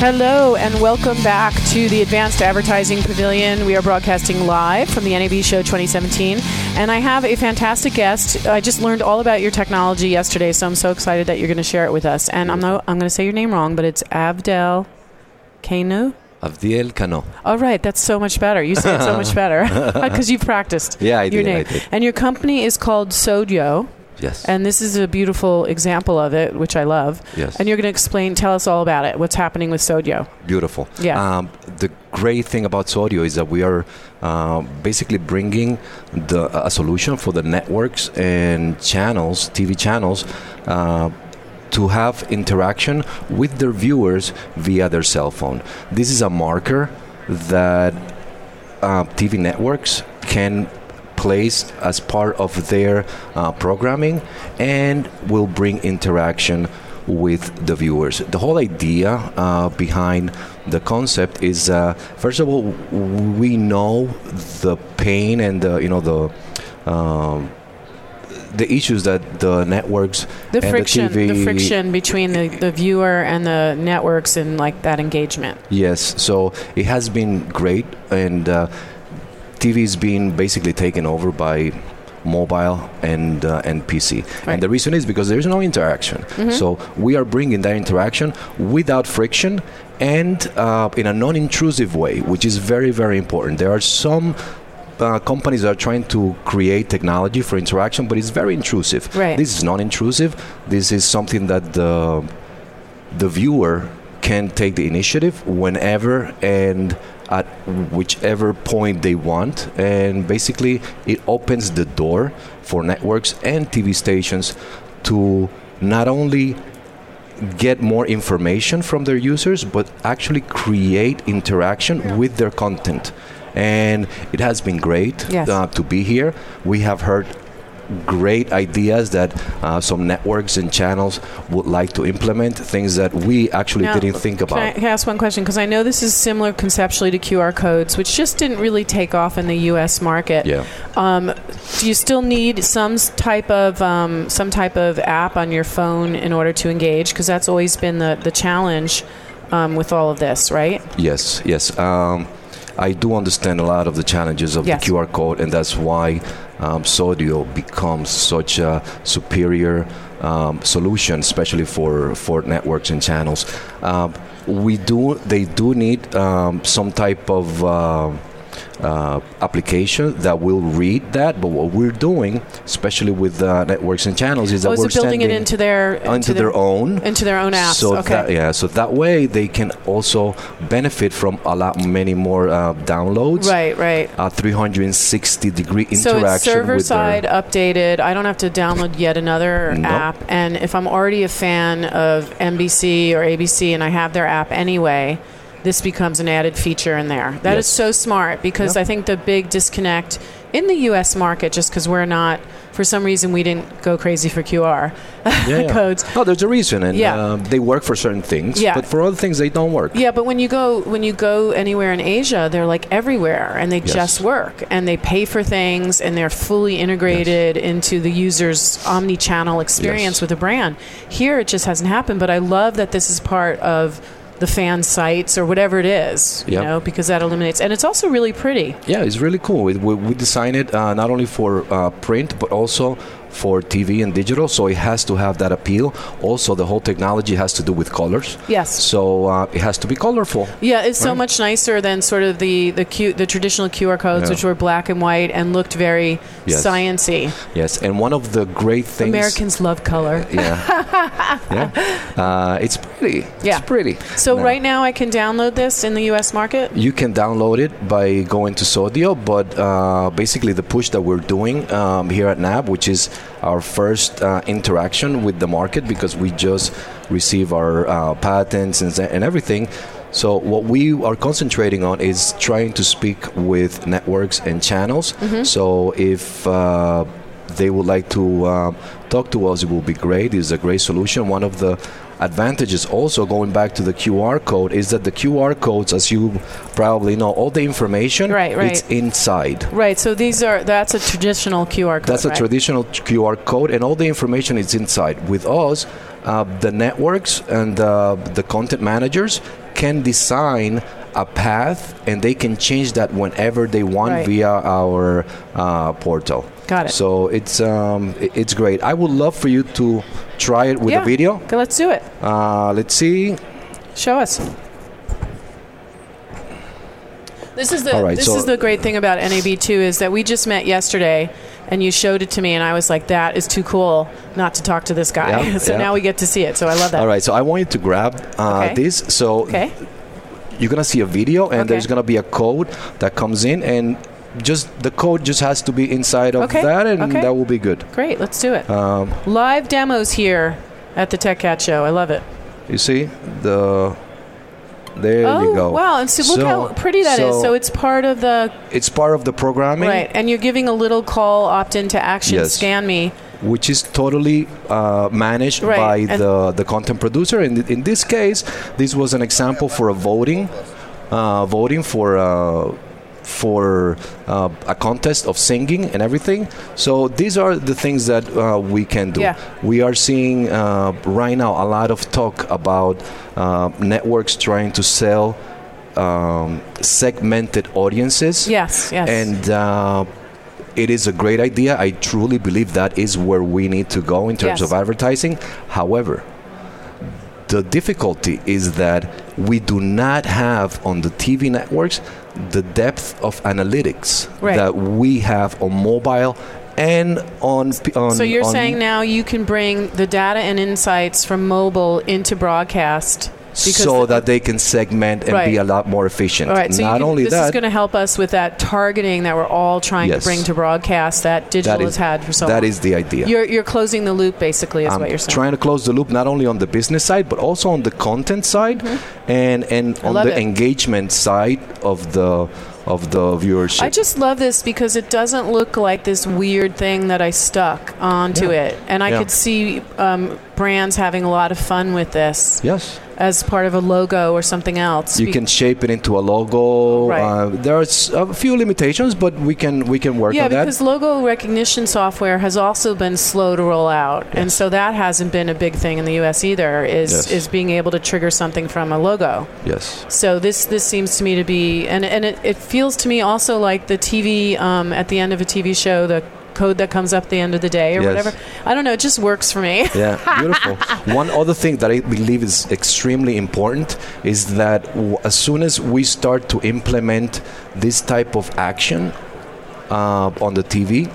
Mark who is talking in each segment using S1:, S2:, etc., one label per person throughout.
S1: Hello and welcome back to the Advanced Advertising Pavilion. We are broadcasting live from the NAB Show 2017, and I have a fantastic guest. I just learned all about your technology yesterday, so I'm so excited that you're going to share it with us. And I'm no, I'm going to say your name wrong, but it's Abdel Kanu.
S2: Avdiel Cano.
S1: All right, that's so much better. You say it so much better because you've practiced.
S2: Yeah, I
S1: your
S2: did, I
S1: name.
S2: did.
S1: And your company is called Sodyo.
S2: Yes.
S1: And this is a beautiful example of it, which I love.
S2: Yes.
S1: And you're going to explain, tell us all about it. What's happening with Sodyo?
S2: Beautiful.
S1: Yeah.
S2: Um, the great thing about Sodyo is that we are uh, basically bringing the, a solution for the networks and channels, TV channels, uh, to have interaction with their viewers via their cell phone. This is a marker that uh, TV networks can place as part of their uh, programming and will bring interaction with the viewers. The whole idea uh, behind the concept is, uh, first of all, we know the pain and the you know the. Um, the issues that the networks
S1: the
S2: and
S1: friction
S2: the, TV
S1: the friction between the, the viewer and the networks and like that engagement
S2: Yes, so it has been great, and uh, TV is being basically taken over by mobile and uh, and PC.
S1: Right.
S2: And the reason is because there is no interaction. So we are bringing that interaction without friction and uh, in a non-intrusive way, which is very very important. There are some. Uh, companies are trying to create technology for interaction, but it's very intrusive.
S1: Right.
S2: This is non-intrusive. This is something that the the viewer can take the initiative whenever and at whichever point they want and basically it opens the door for networks and TV stations to not only get more information from their users but actually create interaction with their content. And it has been great
S1: Yes.
S2: uh, to be here. We have heard great ideas that uh, some networks and channels would like to implement things that we actually
S1: Now,
S2: didn't think
S1: can I,
S2: about.
S1: can I ask one question? Because i know this is similar conceptually to qr codes which just didn't really take off in the us market.
S2: Yeah.
S1: Um, do you still need some type of um, some type of app on your phone in order to engage? Because that's always been the, the challenge um, with all of this right?
S2: Yes, yes. Um, I do understand a lot of the challenges of
S1: Yes.
S2: the QR code, and that's why um, Sodyo becomes such a superior um, solution, especially for, for networks and channels. Um, we do they do need um, some type of uh, application that will read that, but what we're doing, especially with uh, networks and channels, is that
S1: oh, is
S2: we're
S1: building it into their
S2: into their own
S1: into their own apps
S2: so
S1: okay
S2: that yeah, so that way they can also benefit from a lot many more uh, downloads.
S1: right right
S2: A 360 degree interaction
S1: So it's server side updated. I don't have to download yet another app. And if I'm already a fan of NBC or ABC and I have their app anyway, this becomes an added feature in there. That is
S2: Yes.
S1: so smart because
S2: Yep.
S1: I think the big disconnect in the US market, just because we're not, for some reason, we didn't go crazy for QR
S2: yeah,
S1: codes.
S2: No, there's a reason, and
S1: Yeah.
S2: uh, they work for certain things,
S1: Yeah.
S2: but for other things they don't work.
S1: Yeah, but when you go when you go anywhere in Asia, they're like everywhere and they
S2: Yes.
S1: just work and they pay for things and they're fully integrated into the user's omni-channel experience
S2: Yes.
S1: with the brand. Here it just hasn't happened, but I love that this is part of the fan sites or whatever it is, you
S2: Yep.
S1: know, because that eliminates and it's also really pretty.
S2: Yeah, it's really cool. We, we, we design it uh, not only for uh, print but also for TV and digital, so it has to have that appeal. Also, the whole technology has to do with colors,
S1: Yes.
S2: so uh, it has to be colorful.
S1: Yeah, it's so much nicer than sort of the the Q, the traditional QR codes,
S2: Yeah.
S1: which were black and white and looked very
S2: Yes.
S1: sciency.
S2: Yes, and one of the great things.
S1: Americans love color.
S2: Yeah, yeah. Uh, it's pretty.
S1: Yeah.
S2: It's pretty.
S1: So
S2: Now,
S1: right now I can download this in the U.S. market.
S2: You can download it by going to Sodyo, but uh, basically the push that we're doing um, here at NAB, which is our first uh, interaction with the market, because we just received our uh, patents and, and everything. So what we are concentrating on is trying to speak with networks and channels. So if uh, they would like to uh, talk to us, it will be great. It's a great solution. One of the advantages also going back to the QR code is that the QR codes, as you probably know, all the information
S1: Right, right.
S2: it's inside.
S1: Right. So these are that's a traditional QR code.
S2: That's a
S1: right?
S2: traditional QR code, and all the information is inside. With us, uh, the networks and uh, the content managers can design a path, and they can change that whenever they want
S1: Right.
S2: via our uh, portal.
S1: Got it.
S2: So it's um, it's great. I would love for you to try it with
S1: yeah.
S2: a video.
S1: Okay, let's do it.
S2: Uh, let's see.
S1: Show us. This is the
S2: All right,
S1: this
S2: so-
S1: is the great thing about NAB2 is that we just met yesterday and you showed it to me and I was like that is too cool not to talk to this guy.
S2: Yeah,
S1: so
S2: yeah.
S1: now we get to see it. So I love that.
S2: All right, so I want you to grab uh,
S1: Okay.
S2: this. So
S1: Okay.
S2: You're gonna see a video, and
S1: Okay.
S2: there's gonna be a code that comes in, and just the code just has to be inside of
S1: Okay,
S2: that, and
S1: okay.
S2: that will be good.
S1: Great. Let's do it.
S2: Um,
S1: Live demos here at the Tech Cat show. I love it.
S2: you see the there
S1: oh,
S2: you go.
S1: wow. And so look
S2: So-
S1: how pretty that is.
S2: so-
S1: So it's part of the
S2: It's part of the programming,
S1: right and you're giving a little call opt in to action
S2: Yes.
S1: scan me.
S2: Which is totally uh, managed
S1: Right,
S2: by
S1: and-
S2: the the content producer. And in this case, this was an example for a voting, uh, voting for. Uh, for uh, a contest of singing and everything. So these are the things that uh, we can do.
S1: Yeah.
S2: We are seeing uh, right now a lot of talk about uh, networks trying to sell um, segmented audiences.
S1: Yes, yes.
S2: And uh, it is a great idea. I truly believe that is where we need to go in terms
S1: Yes.
S2: of advertising. However, the difficulty is that we do not have on the TV networks the depth of analytics
S1: Right.
S2: that we have on mobile and on on.
S1: So you're
S2: on-
S1: saying now you can bring the data and insights from mobile into broadcast
S2: so that they can segment and be a lot more efficient.
S1: all right. So
S2: Not
S1: can-
S2: only
S1: this is going to help us with that targeting that we're all trying
S2: Yes.
S1: to bring to broadcast that digital
S2: that
S1: has had for so
S2: that
S1: long.
S2: is the idea.
S1: You're you're closing the loop basically is
S2: I'm
S1: what you're saying.
S2: trying to close the loop not only on the business side but also on the content side and and
S1: Mm-hmm. I
S2: on the
S1: it.
S2: engagement side of the of the viewership.
S1: I just love this because it doesn't look like this weird thing that I stuck onto
S2: Yeah.
S1: it, and I
S2: Yeah.
S1: could see um, brands having a lot of fun with this
S2: yes,
S1: as part of a logo or something else.
S2: you
S1: Be-
S2: can shape it into a logo.
S1: Right.
S2: Uh, there's a few limitations, but we can we can work
S1: yeah,
S2: on that.
S1: because logo recognition software has also been slow to roll out, and so that hasn't been a big thing in the U.S. either. Is
S2: Yes.
S1: is being able to trigger something from a logo.
S2: yes,
S1: So this this seems to me to be, and and it, it feels to me also like the TV um, at the end of a TV show, the code that comes up at the end of the day or
S2: Yes.
S1: whatever. I don't know. It just works for me.
S2: yeah, beautiful. One other thing that I believe is extremely important is that w- as soon as we start to implement this type of action uh, on the TV,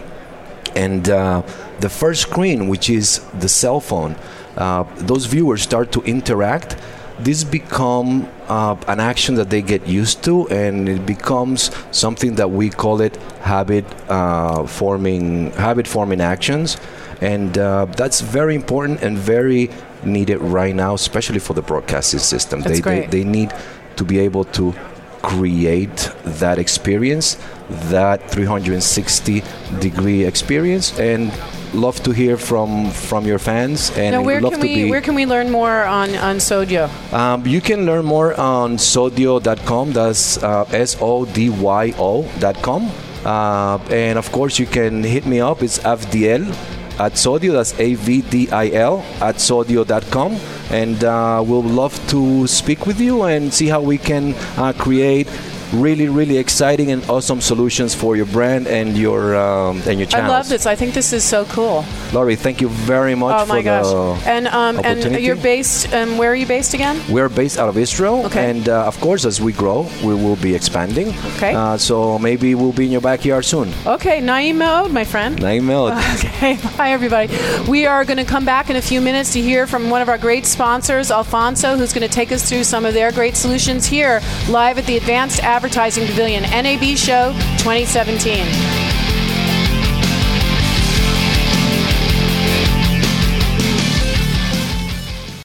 S2: and uh, the first screen, which is the cell phone, uh, those viewers start to interact. This become uh, an action that they get used to, and it becomes something that we call it habit uh, forming habit forming actions, and uh, that's very important and very needed right now, especially for the broadcasting system.
S1: That's
S2: they,
S1: great.
S2: they they need to be able to create that experience, that 360 degree experience, and love to hear from from your fans and
S1: Now, where
S2: love
S1: can
S2: to
S1: we
S2: be.
S1: where can we learn more on on Sodyo?
S2: Um, you can learn more on sodyo.com. That's uh, S O D Y O.com. Uh, and of course, you can hit me up. It's Avdiel at Sodyo. That's A V D I L at sodyo.com. And uh, we'll love to speak with you and see how we can uh, create really, really exciting and awesome solutions for your brand and your um, and your
S1: channel.
S2: I
S1: love this. I think this is so cool.
S2: Lori, thank you very much
S1: Oh
S2: for
S1: my gosh!
S2: the
S1: And um, and you're based. Um, where are you based again?
S2: We're based out of Israel,
S1: Okay.
S2: and uh, of course, as we grow, we will be expanding.
S1: Okay.
S2: Uh, so maybe we'll be in your backyard soon.
S1: Okay, Naeem Mode, my friend.
S2: Nine mil.
S1: Okay, bye everybody. We are going to come back in a few minutes to hear from one of our great sponsors, Alfonso, who's going to take us through some of their great solutions here live at the Advanced Advertising Pavilion NAB Show 2017.